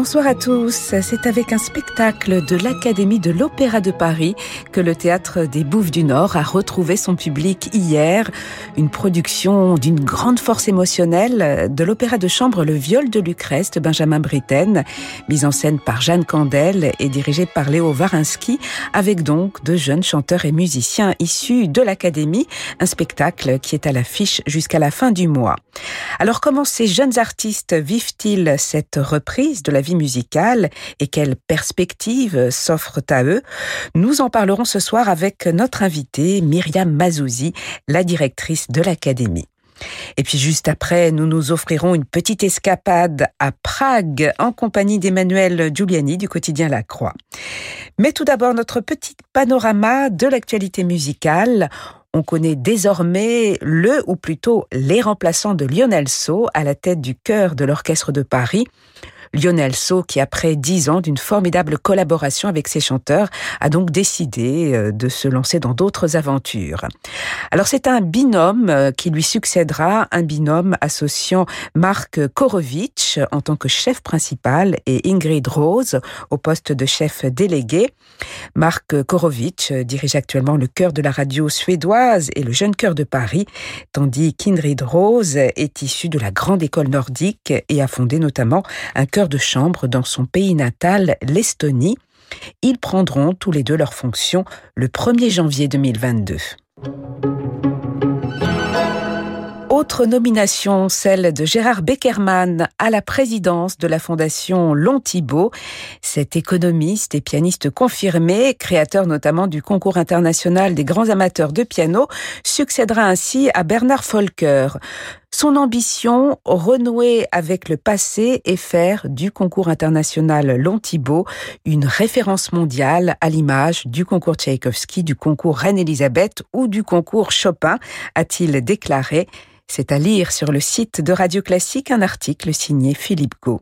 Bonsoir à tous. C'est avec un spectacle de l'Académie de l'Opéra de Paris que le théâtre des Bouffes du Nord a retrouvé son public hier. Une production d'une grande force émotionnelle de l'opéra de chambre Le Viol de Lucrèce de Benjamin Britten, mise en scène par Jeanne Candel et dirigée par Léo Varinsky, avec donc de jeunes chanteurs et musiciens issus de l'Académie. Un spectacle qui est à l'affiche jusqu'à la fin du mois. Alors comment ces jeunes artistes vivent-ils cette reprise de la vie musicale et quelles perspectives s'offrent à eux Nous en parlerons ce soir avec notre invitée Myriam Mazouzi, la directrice de l'Académie. Et puis juste après, nous nous offrirons une petite escapade à Prague en compagnie d'Emmanuel Giuliani du quotidien La Croix. Mais tout d'abord, notre petit panorama de l'actualité musicale. On connaît désormais le, ou plutôt les remplaçants de Lionel Saut à la tête du chœur de l'Orchestre de Paris. Lionel So, qui après dix ans d'une formidable collaboration avec ses chanteurs, a donc décidé euh, de se lancer dans d'autres aventures. Alors c'est un binôme euh, qui lui succédera, un binôme associant Marc Korovitch en tant que chef principal et Ingrid Rose au poste de chef délégué. Marc Korovitch dirige actuellement le chœur de la radio suédoise et le jeune chœur de Paris, tandis qu'Ingrid Rose est issue de la grande école nordique et a fondé notamment un chœur de chambre dans son pays natal, l'Estonie. Ils prendront tous les deux leurs fonctions le 1er janvier 2022. Autre nomination, celle de Gérard Beckerman à la présidence de la Fondation Long Thibault. Cet économiste et pianiste confirmé, créateur notamment du concours international des grands amateurs de piano, succédera ainsi à Bernard Volker. Son ambition, renouer avec le passé et faire du concours international Long Thibault une référence mondiale à l'image du concours Tchaïkovski, du concours Reine-Elisabeth ou du concours Chopin, a-t-il déclaré. C'est à lire sur le site de Radio Classique un article signé Philippe Gau.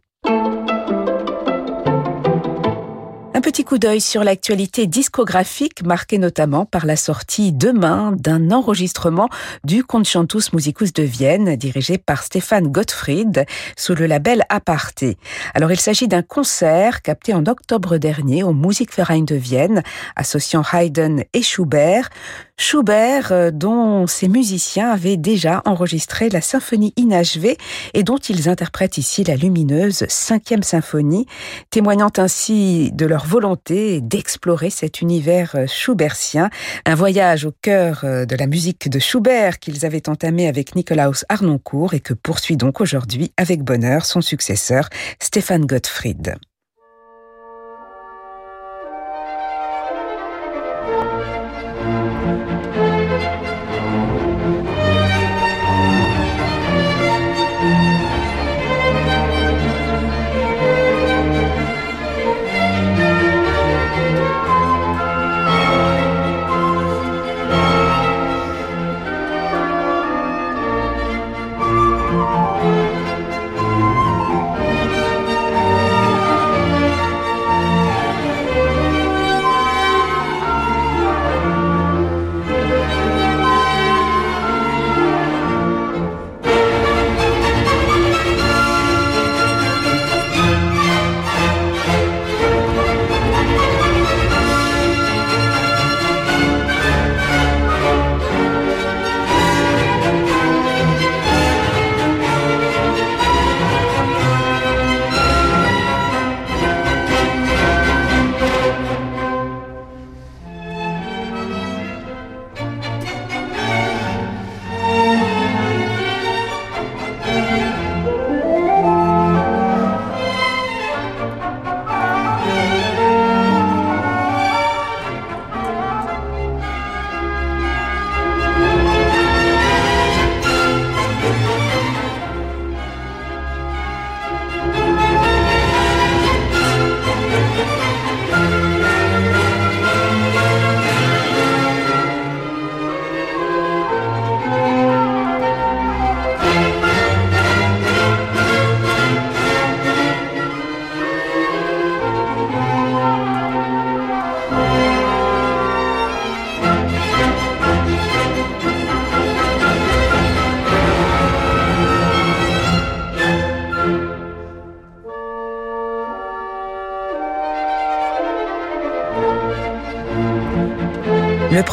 Petit coup d'œil sur l'actualité discographique marquée notamment par la sortie demain d'un enregistrement du Concertus Musicus de Vienne dirigé par Stéphane Gottfried sous le label Aparté. Alors il s'agit d'un concert capté en octobre dernier au Musikverein de Vienne associant Haydn et Schubert. Schubert euh, dont ses musiciens avaient déjà enregistré la symphonie inachevée et dont ils interprètent ici la lumineuse cinquième symphonie, témoignant ainsi de leur volonté d'explorer cet univers euh, schubertien, un voyage au cœur euh, de la musique de Schubert qu'ils avaient entamé avec Nikolaus Arnoncourt et que poursuit donc aujourd'hui avec bonheur son successeur Stéphane Gottfried.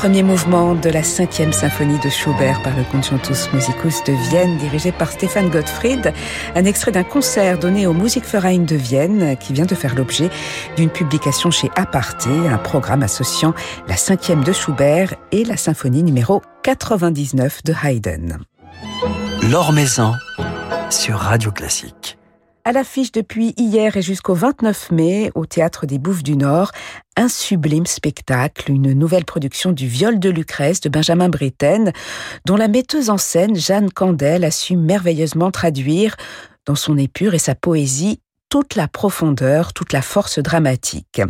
Premier mouvement de la cinquième symphonie de Schubert par le Concertus Musicus de Vienne, dirigé par Stéphane Gottfried, un extrait d'un concert donné au Musikverein de Vienne, qui vient de faire l'objet d'une publication chez Aparté, un programme associant la cinquième de Schubert et la symphonie numéro 99 de Haydn. L'Or Maison sur Radio Classique. À l'affiche depuis hier et jusqu'au 29 mai au Théâtre des Bouffes du Nord, un sublime spectacle, une nouvelle production du Viol de Lucrèce de Benjamin Britten, dont la metteuse en scène Jeanne Candel a su merveilleusement traduire dans son épure et sa poésie toute la profondeur, toute la force dramatique.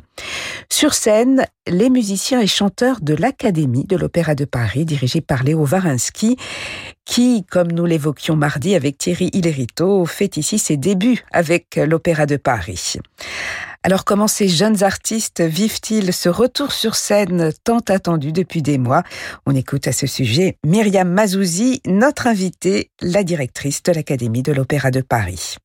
Sur scène, les musiciens et chanteurs de l'Académie de l'Opéra de Paris, dirigés par Léo Varinsky, qui, comme nous l'évoquions mardi avec Thierry Hillerito, fait ici ses débuts avec l'Opéra de Paris. Alors comment ces jeunes artistes vivent-ils ce retour sur scène tant attendu depuis des mois? On écoute à ce sujet Myriam Mazouzi, notre invitée, la directrice de l'Académie de l'Opéra de Paris.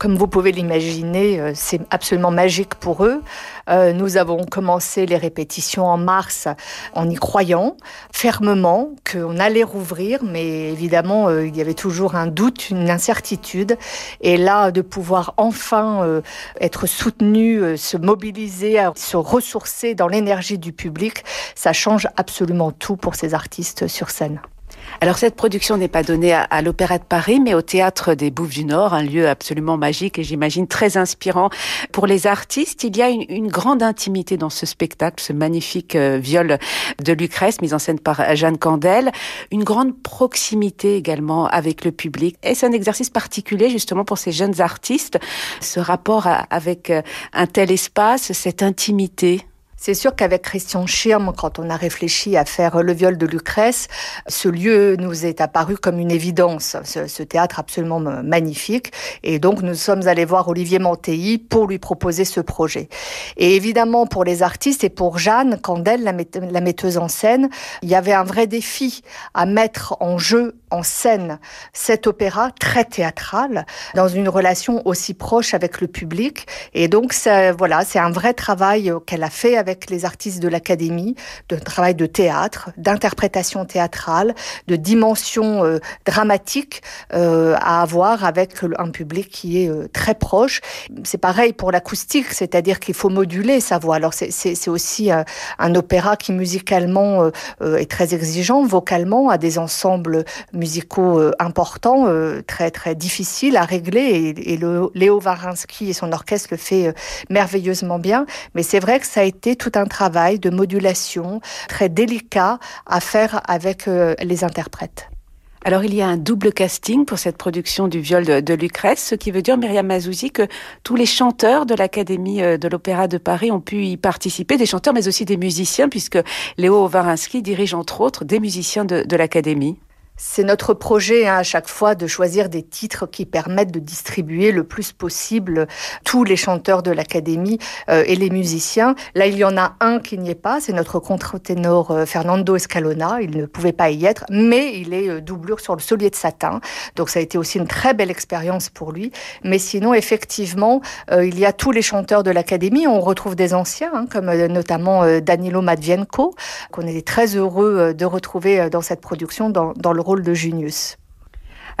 Comme vous pouvez l'imaginer, euh, c'est absolument magique pour eux. Euh, nous avons commencé les répétitions en mars en y croyant fermement qu'on allait rouvrir, mais évidemment, euh, il y avait toujours un doute, une incertitude. Et là, de pouvoir enfin être soutenu, se mobiliser, se ressourcer dans l'énergie du public, ça change absolument tout pour ces artistes sur scène. Alors cette production n'est pas donnée à, l'Opéra de Paris, mais au Théâtre des Bouffes du Nord, un lieu absolument magique et j'imagine très inspirant pour les artistes. Il y a une, grande intimité dans ce spectacle, ce magnifique euh, viol de Lucrèce, mis en scène par Jeanne Candel, une grande proximité également avec le public. Et c'est un exercice particulier justement pour ces jeunes artistes, ce rapport avec euh, un tel espace, cette intimité. C'est sûr qu'avec Christian Schirm, quand on a réfléchi à faire le viol de Lucrèce, ce lieu nous est apparu comme une évidence, ce, théâtre absolument magnifique. Et donc nous sommes allés voir Olivier Mantéi pour lui proposer ce projet. Et évidemment pour les artistes et pour Jeanne Candel, la, la metteuse en scène, il y avait un vrai défi à mettre en jeu, en scène, cet opéra très théâtral dans une relation aussi proche avec le public. Et donc voilà, c'est un vrai travail qu'elle a fait avec les artistes de l'académie, de travail de théâtre, d'interprétation théâtrale, de dimension euh, dramatique euh, à avoir avec un public qui est euh, très proche. C'est pareil pour l'acoustique, c'est-à-dire qu'il faut moduler sa voix. Alors c'est aussi un opéra qui musicalement est très exigeant, vocalement, a des ensembles musicaux importants, très très difficiles à régler. Et, et le, Léo Varinsky et son orchestre le fait merveilleusement bien. Mais c'est vrai que ça a été tout un travail de modulation très délicat à faire avec euh, les interprètes. Alors il y a un double casting pour cette production du viol de, Lucrèce, ce qui veut dire, Myriam Mazouzi, que tous les chanteurs de l'Académie euh, de l'Opéra de Paris ont pu y participer, des chanteurs mais aussi des musiciens, puisque Léo Varinsky dirige entre autres des musiciens de l'Académie. C'est notre projet hein, à chaque fois de choisir des titres qui permettent de distribuer le plus possible tous les chanteurs de l'académie euh, et les musiciens. Là, il y en a un qui n'y est pas, c'est notre contre-ténor euh, Fernando Escalona. Il ne pouvait pas y être, mais il est euh, doublure sur le solier de satin. Donc ça a été aussi une très belle expérience pour lui. Mais sinon, effectivement, il y a tous les chanteurs de l'académie. On retrouve des anciens, hein, comme notamment Danilo Matvienko, qu'on est très heureux de retrouver dans cette production dans, dans le de Junius.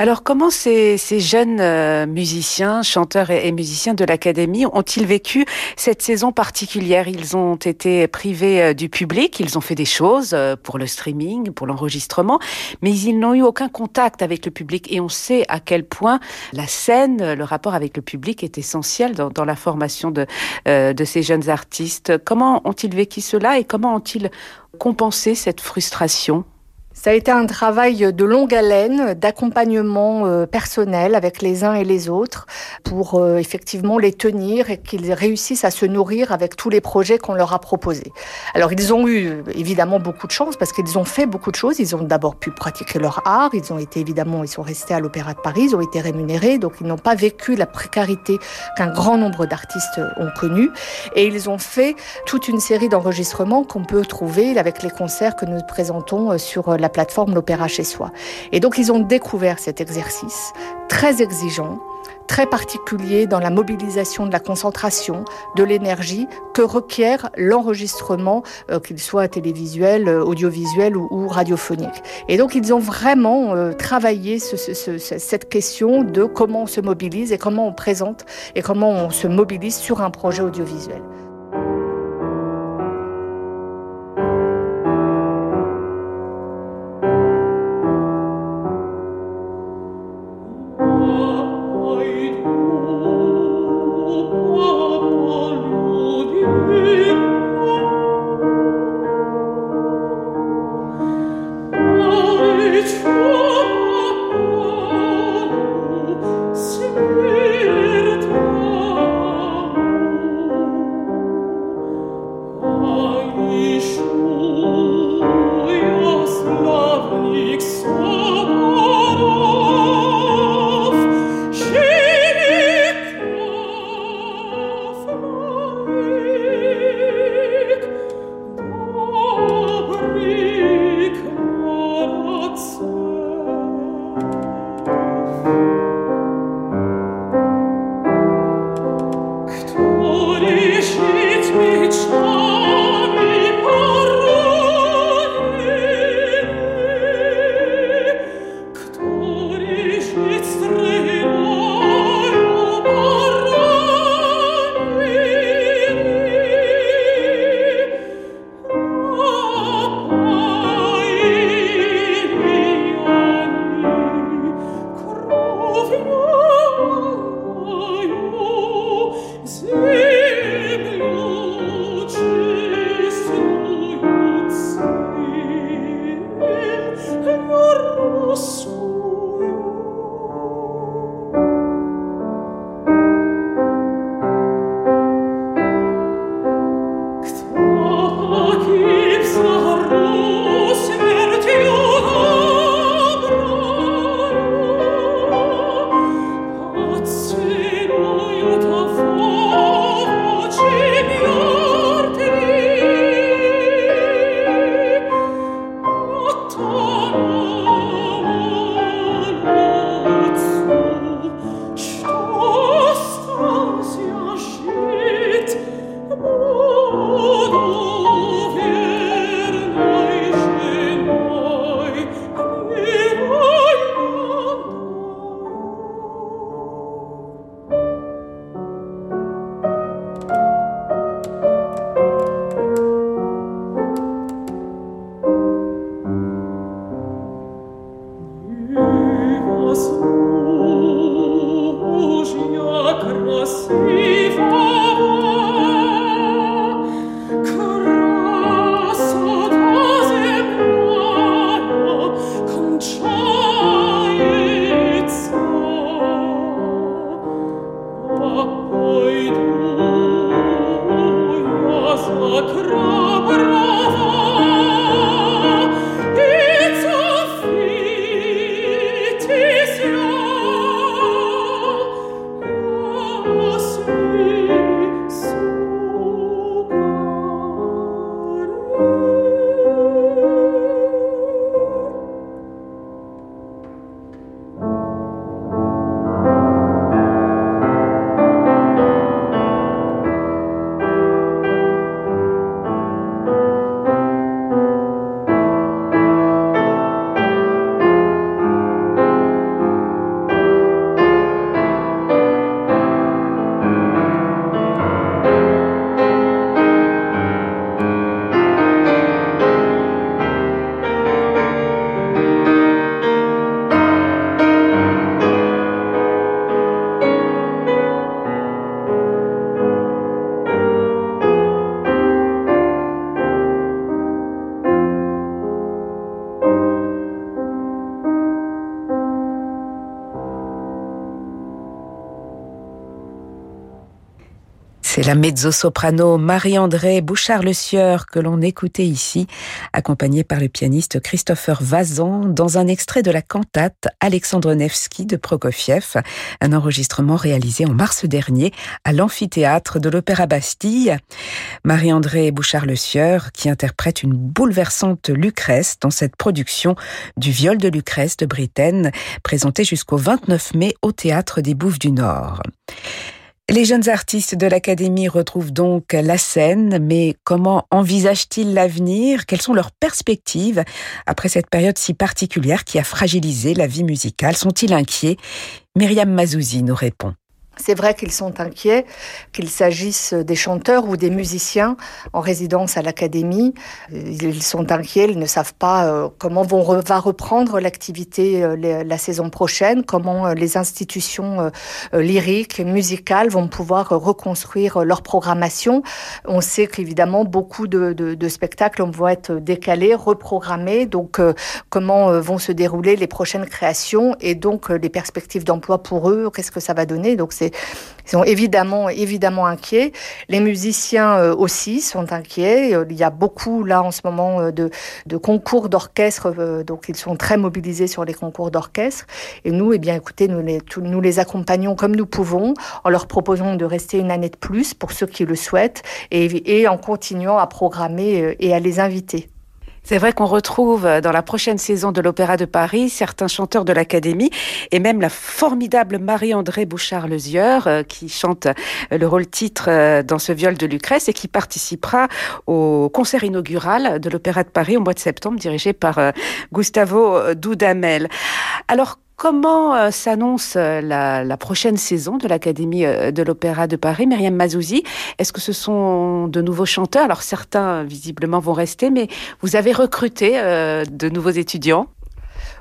Alors comment ces, jeunes euh, musiciens, chanteurs et, musiciens de l'Académie ont-ils vécu cette saison particulière? Ils ont été privés euh, du public, ils ont fait des choses euh, pour le streaming, pour l'enregistrement, mais ils n'ont eu aucun contact avec le public et on sait à quel point la scène, le rapport avec le public est essentiel dans, la formation de, de ces jeunes artistes. Comment ont-ils vécu cela et comment ont-ils compensé cette frustration? Ça a été un travail de longue haleine, d'accompagnement euh, personnel avec les uns et les autres pour euh, effectivement les tenir et qu'ils réussissent à se nourrir avec tous les projets qu'on leur a proposés. Alors ils ont eu évidemment beaucoup de chance parce qu'ils ont fait beaucoup de choses. Ils ont d'abord pu pratiquer leur art. Ils ont été évidemment, ils sont restés à l'Opéra de Paris. Ils ont été rémunérés, donc ils n'ont pas vécu la précarité qu'un grand nombre d'artistes ont connue. Et ils ont fait toute une série d'enregistrements qu'on peut trouver avec les concerts que nous présentons euh, sur la plateforme L'Opéra chez soi. Et donc ils ont découvert cet exercice très exigeant, très particulier dans la mobilisation de la concentration, de l'énergie que requiert l'enregistrement, euh, qu'il soit télévisuel, euh, audiovisuel ou, radiophonique. Et donc ils ont vraiment euh, travaillé cette question de comment on se mobilise et comment on présente et comment on se mobilise sur un projet audiovisuel. La mezzo-soprano Marie-André Bouchard-Le Sieur que l'on écoutait ici, accompagnée par le pianiste Christopher Vazan dans un extrait de la cantate Alexandre Nevsky de Prokofiev, un enregistrement réalisé en mars dernier à l'amphithéâtre de l'Opéra Bastille. Marie-André Bouchard-Le Sieur qui interprète une bouleversante Lucrèce dans cette production du viol de Lucrèce de Britaine, présentée jusqu'au 29 mai au Théâtre des Bouffes du Nord. Les jeunes artistes de l'Académie retrouvent donc la scène, mais comment envisagent-ils l'avenir? Quelles sont leurs perspectives après cette période si particulière qui a fragilisé la vie musicale? Sont-ils inquiets? Myriam Mazouzi nous répond. C'est vrai qu'ils sont inquiets, qu'il s'agisse des chanteurs ou des musiciens en résidence à l'académie. Ils sont inquiets, ils ne savent pas euh, comment va reprendre l'activité euh, la saison prochaine, comment euh, les institutions lyriques, musicales vont pouvoir reconstruire leur programmation. On sait qu'évidemment beaucoup de, de, spectacles vont être décalés, reprogrammés. Donc comment vont se dérouler les prochaines créations et donc les perspectives d'emploi pour eux, qu'est-ce que ça va donner Donc ils sont évidemment, évidemment inquiets. Les musiciens euh, aussi sont inquiets. Il y a beaucoup là en ce moment euh, de, concours d'orchestre, euh, donc ils sont très mobilisés sur les concours d'orchestre. Et nous, eh bien, écoutez, nous les, accompagnons comme nous pouvons, en leur proposant de rester une année de plus pour ceux qui le souhaitent, et en continuant à programmer et à les inviter. C'est vrai qu'on retrouve dans la prochaine saison de l'Opéra de Paris certains chanteurs de l'Académie et même la formidable Marie-André Bouchard-Lezieur euh, qui chante le rôle titre euh, dans ce viol de Lucrèce et qui participera au concert inaugural de l'Opéra de Paris au mois de septembre dirigé par euh, Gustavo Dudamel. Alors Comment euh, s'annonce euh, la, prochaine saison de l'Académie euh, de l'Opéra de Paris? Myriam Mazouzi, est-ce que ce sont de nouveaux chanteurs? Alors certains visiblement vont rester, mais vous avez recruté de nouveaux étudiants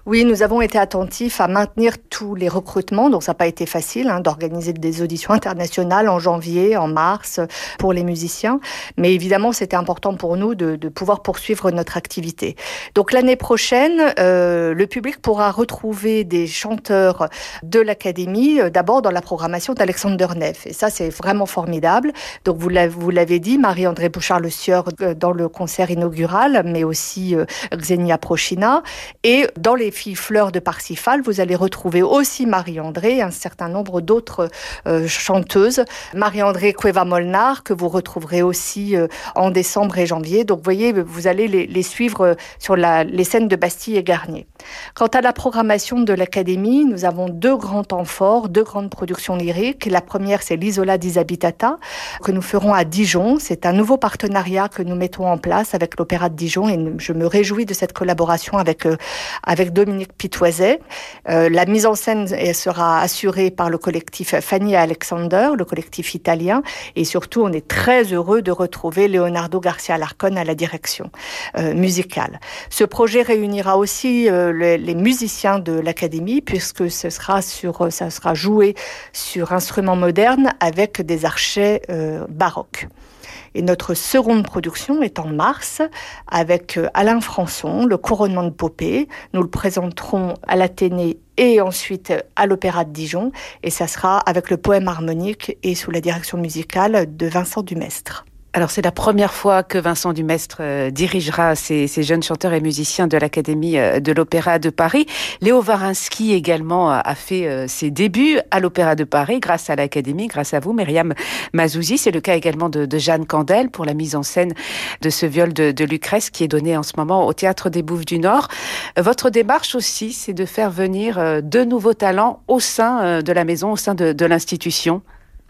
oui, nous avons été attentifs à maintenir tous les recrutements, donc ça n'a pas été facile hein, d'organiser des auditions internationales en janvier, en mars pour les musiciens, mais évidemment c'était important pour nous de, de, pouvoir poursuivre notre activité. Donc l'année prochaine, euh, le public pourra retrouver des chanteurs de l'académie, euh, d'abord dans la programmation d'Alexander Neff, et ça c'est vraiment formidable. Donc vous l'avez dit, Marie-André Bouchard-Le Sieur euh, dans le concert inaugural, mais aussi euh, Xenia Prochina, et dans les filles Fleurs de Parsifal, vous allez retrouver aussi Marie-André et un certain nombre d'autres euh, chanteuses. Marie-André Cueva-Molnar, que vous retrouverez aussi euh, en décembre et janvier. Donc, vous voyez, vous allez les, suivre euh, sur les scènes de Bastille et Garnier. Quant à la programmation de l'Académie, nous avons deux grands temps forts, deux grandes productions lyriques. La première, c'est l'Isola Disabitata, que nous ferons à Dijon. C'est un nouveau partenariat que nous mettons en place avec l'Opéra de Dijon et je me réjouis de cette collaboration avec, avec Dominique Pitoiset. Euh, la mise en scène sera assurée par le collectif Fanny Alexander, le collectif italien, et surtout on est très heureux de retrouver Leonardo Garcia Larcon à la direction euh, musicale. Ce projet réunira aussi euh, les, les, musiciens de l'académie puisque ce sera sera joué sur instruments modernes avec des archets baroques. Et notre seconde production est en mars avec euh, Alain Françon, le couronnement de Popée. Nous le présenterons à l'Athénée et ensuite à l'Opéra de Dijon. Et ça sera avec le poème harmonique et sous la direction musicale de Vincent Dumestre. Alors c'est la première fois que Vincent Dumestre euh, dirigera ces, jeunes chanteurs et musiciens de l'Académie euh, de l'Opéra de Paris. Léo Varinsky également a fait euh, ses débuts à l'Opéra de Paris grâce à l'Académie, grâce à vous, Myriam Mazouzi. C'est le cas également de, Jeanne Candel pour la mise en scène de ce viol de, Lucrèce qui est donné en ce moment au Théâtre des Bouffes du Nord. Votre démarche aussi, c'est de faire venir de nouveaux talents au sein de la maison, au sein de l'institution.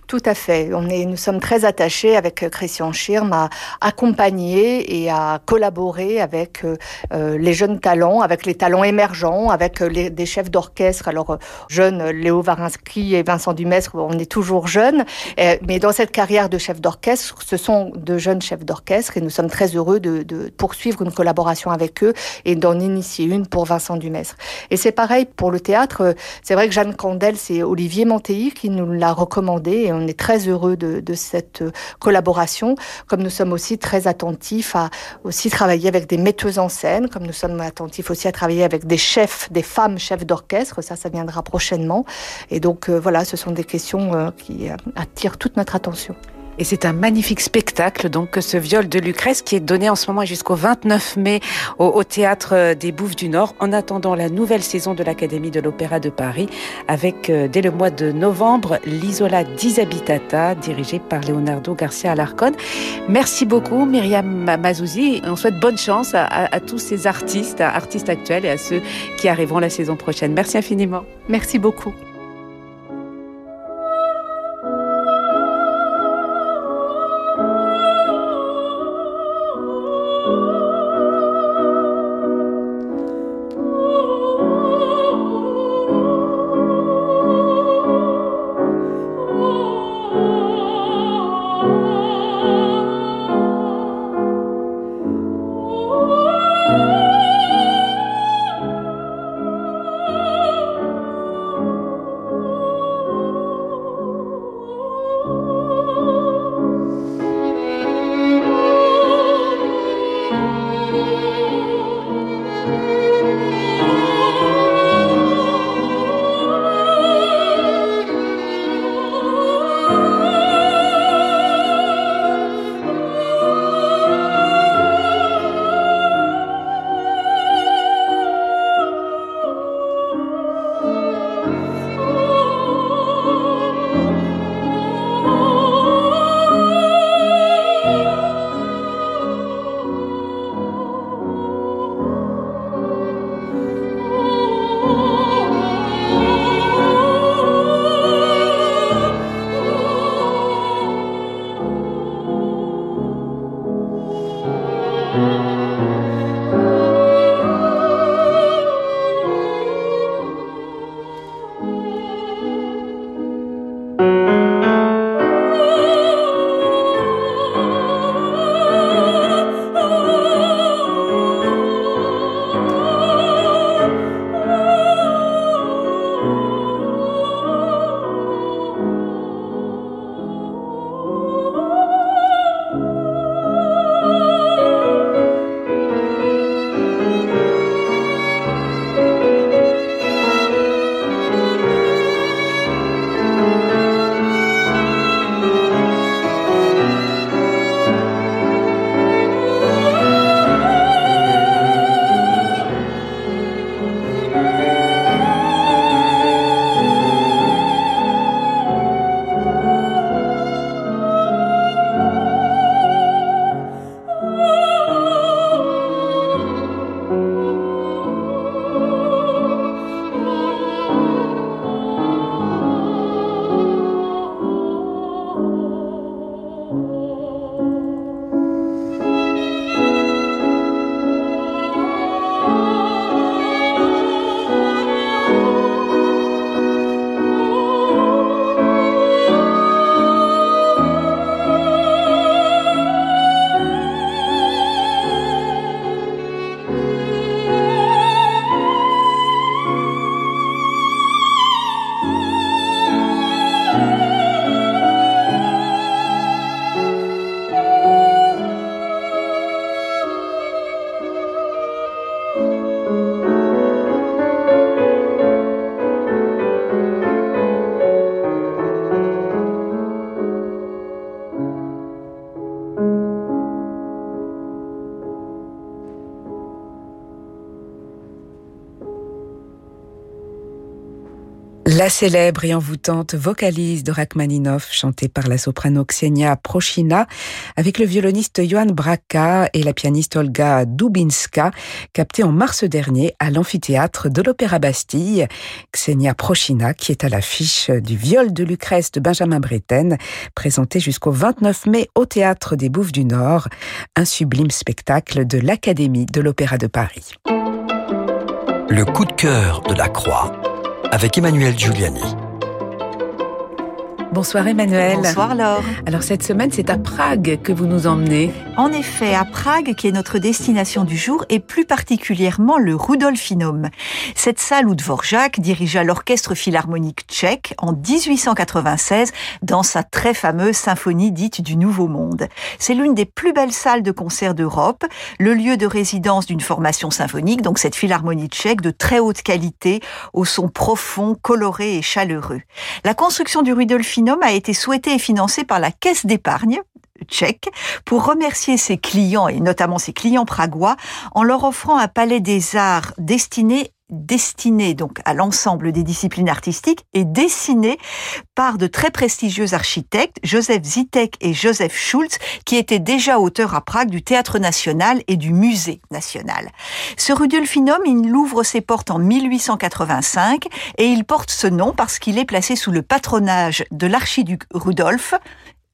Tout à fait. On est, nous sommes très attachés avec euh, Christian Schirm à accompagner et à collaborer avec euh, euh, les jeunes talents, avec les talents émergents, avec les, des chefs d'orchestre. Alors, jeunes, Léo Varinsky et Vincent Dumestre, on est toujours jeunes. mais dans cette carrière de chef d'orchestre, ce sont de jeunes chefs d'orchestre et nous sommes très heureux de, de poursuivre une collaboration avec eux et d'en initier une pour Vincent Dumestre. Et c'est pareil pour le théâtre. C'est vrai que Jeanne Candel, c'est Olivier Monteilly qui nous l'a recommandé est très heureux de, de, cette collaboration, comme nous sommes aussi très attentifs à aussi travailler avec des metteuses en scène, comme nous sommes attentifs aussi à travailler avec des chefs, des femmes chefs d'orchestre, ça, ça viendra prochainement. Et donc euh, voilà, ce sont des questions euh, qui euh, attirent toute notre attention. Et c'est un magnifique spectacle, donc, ce viol de Lucrèce qui est donné en ce moment jusqu'au 29 mai au, Théâtre des Bouffes du Nord, en attendant la nouvelle saison de l'Académie de l'Opéra de Paris, avec, euh, dès le mois de novembre, l'Isola Disabitata, dirigée par Leonardo Garcia Alarcon. Merci beaucoup, Myriam Mazouzi. On souhaite bonne chance à, à tous ces artistes, artistes actuels et à ceux qui arriveront la saison prochaine. Merci infiniment. Merci beaucoup. La célèbre et envoûtante vocalise de Rachmaninoff, chantée par la soprano Ksenia Prochina, avec le violoniste Johan Braka et la pianiste Olga Dubinska, captée en mars dernier à l'amphithéâtre de l'Opéra Bastille. Ksenia Prochina, qui est à l'affiche du viol de Lucrèce de Benjamin Britten, présenté jusqu'au 29 mai au Théâtre des Bouffes du Nord, un sublime spectacle de l'Académie de l'Opéra de Paris. Le coup de cœur de la Croix avec Emmanuel Giuliani. Bonsoir Emmanuel. Bonsoir Laure. Alors cette semaine, c'est à Prague que vous nous emmenez. En effet, à Prague, qui est notre destination du jour, et plus particulièrement le Rudolfinum. Cette salle où Dvorak dirigea l'orchestre philharmonique tchèque en 1896 dans sa très fameuse symphonie dite du Nouveau Monde. C'est l'une des plus belles salles de concert d'Europe, le lieu de résidence d'une formation symphonique, donc cette philharmonie tchèque de très haute qualité, au son profond, coloré et chaleureux. La construction du Rudolfinum A été souhaité et financé par la Caisse d'épargne tchèque pour remercier ses clients et notamment ses clients pragois en leur offrant un palais des arts destiné destiné donc à l'ensemble des disciplines artistiques et dessiné par de très prestigieux architectes, Joseph Zitek et Joseph Schulz, qui étaient déjà auteurs à Prague du Théâtre National et du Musée National. Ce Rudolfinum, il ouvre ses portes en 1885 et il porte ce nom parce qu'il est placé sous le patronage de l'archiduc Rudolf,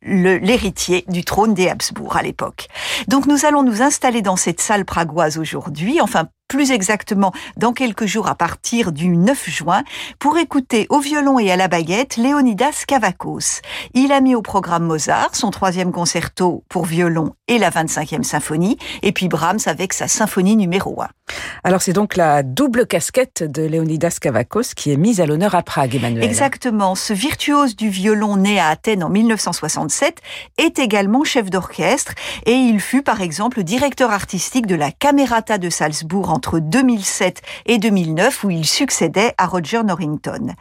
l'héritier du trône des Habsbourg à l'époque. Donc nous allons nous installer dans cette salle pragoise aujourd'hui, enfin plus exactement dans quelques jours à partir du 9 juin, pour écouter au violon et à la baguette Léonidas Kavakos. Il a mis au programme Mozart, son troisième concerto pour violon et la 25e symphonie, et puis Brahms avec sa symphonie numéro 1. Alors c'est donc la double casquette de Léonidas Kavakos qui est mise à l'honneur à Prague, Emmanuel. Exactement. Ce virtuose du violon né à Athènes en 1967 est également chef d'orchestre et il fut par exemple directeur artistique de la Camerata de Salzbourg entre 2007 et 2009 où il succédait à Roger Norrington.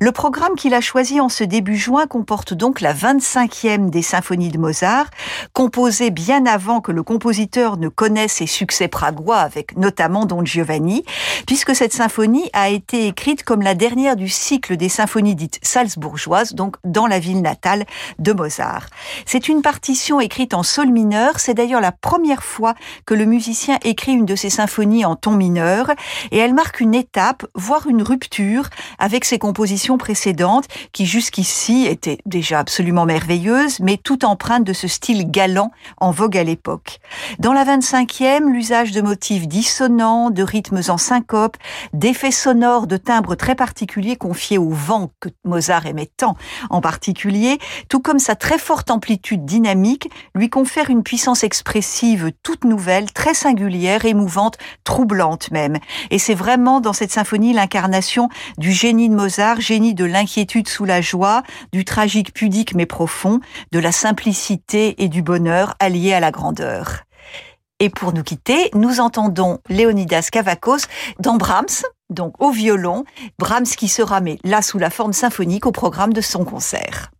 Le programme qu'il a choisi en ce début juin comporte donc la 25e des symphonies de Mozart, composée bien avant que le compositeur ne connaisse ses succès pragois avec notamment Don Giovanni, puisque cette symphonie a été écrite comme la dernière du cycle des symphonies dites salzbourgeoises, donc dans la ville natale de Mozart. C'est une partition écrite en sol mineur, c'est d'ailleurs la première fois que le musicien écrit une de ses symphonies en ton mineur, et elle marque une étape, voire une rupture, avec ses compositions précédentes, qui jusqu'ici étaient déjà absolument merveilleuses, mais tout empreintes de ce style galant en vogue à l'époque. Dans la 25e, l'usage de motifs dissonants, de rythmes en syncope, d'effets sonores, de timbres très particuliers confiés au vent que Mozart aimait tant en particulier, tout comme sa très forte amplitude dynamique, lui confère une puissance expressive toute nouvelle, très singulière, émouvante, troublante même. Et c'est vraiment dans cette symphonie l'incarnation du génie de Mozart, génie de l'inquiétude sous la joie, du tragique pudique mais profond, de la simplicité et du bonheur alliés à la grandeur. Et pour nous quitter, nous entendons Léonidas Kavakos dans Brahms, donc au violon, Brahms qui sera mais là sous la forme symphonique au programme de son concert.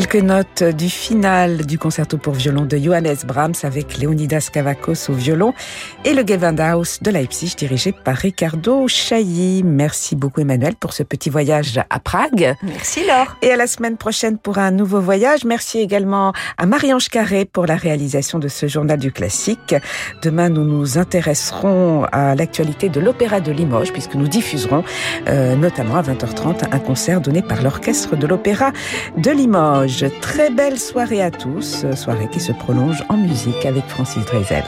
Quelques notes du final du concerto pour violon de Johannes Brahms avec Leonidas Kavakos au violon et le Gewandhaus de Leipzig dirigé par Ricardo Chailly. Merci beaucoup Emmanuel pour ce petit voyage à Prague. Merci Laure. Et à la semaine prochaine pour un nouveau voyage. Merci également à Marie-Ange Carré pour la réalisation de ce journal du classique. Demain, nous nous intéresserons à l'actualité de l'Opéra de Limoges puisque nous diffuserons euh, notamment à 20h30 un concert donné par l'Orchestre de l'Opéra de Très belle soirée à tous, soirée qui se prolonge en musique avec Francis Drezel.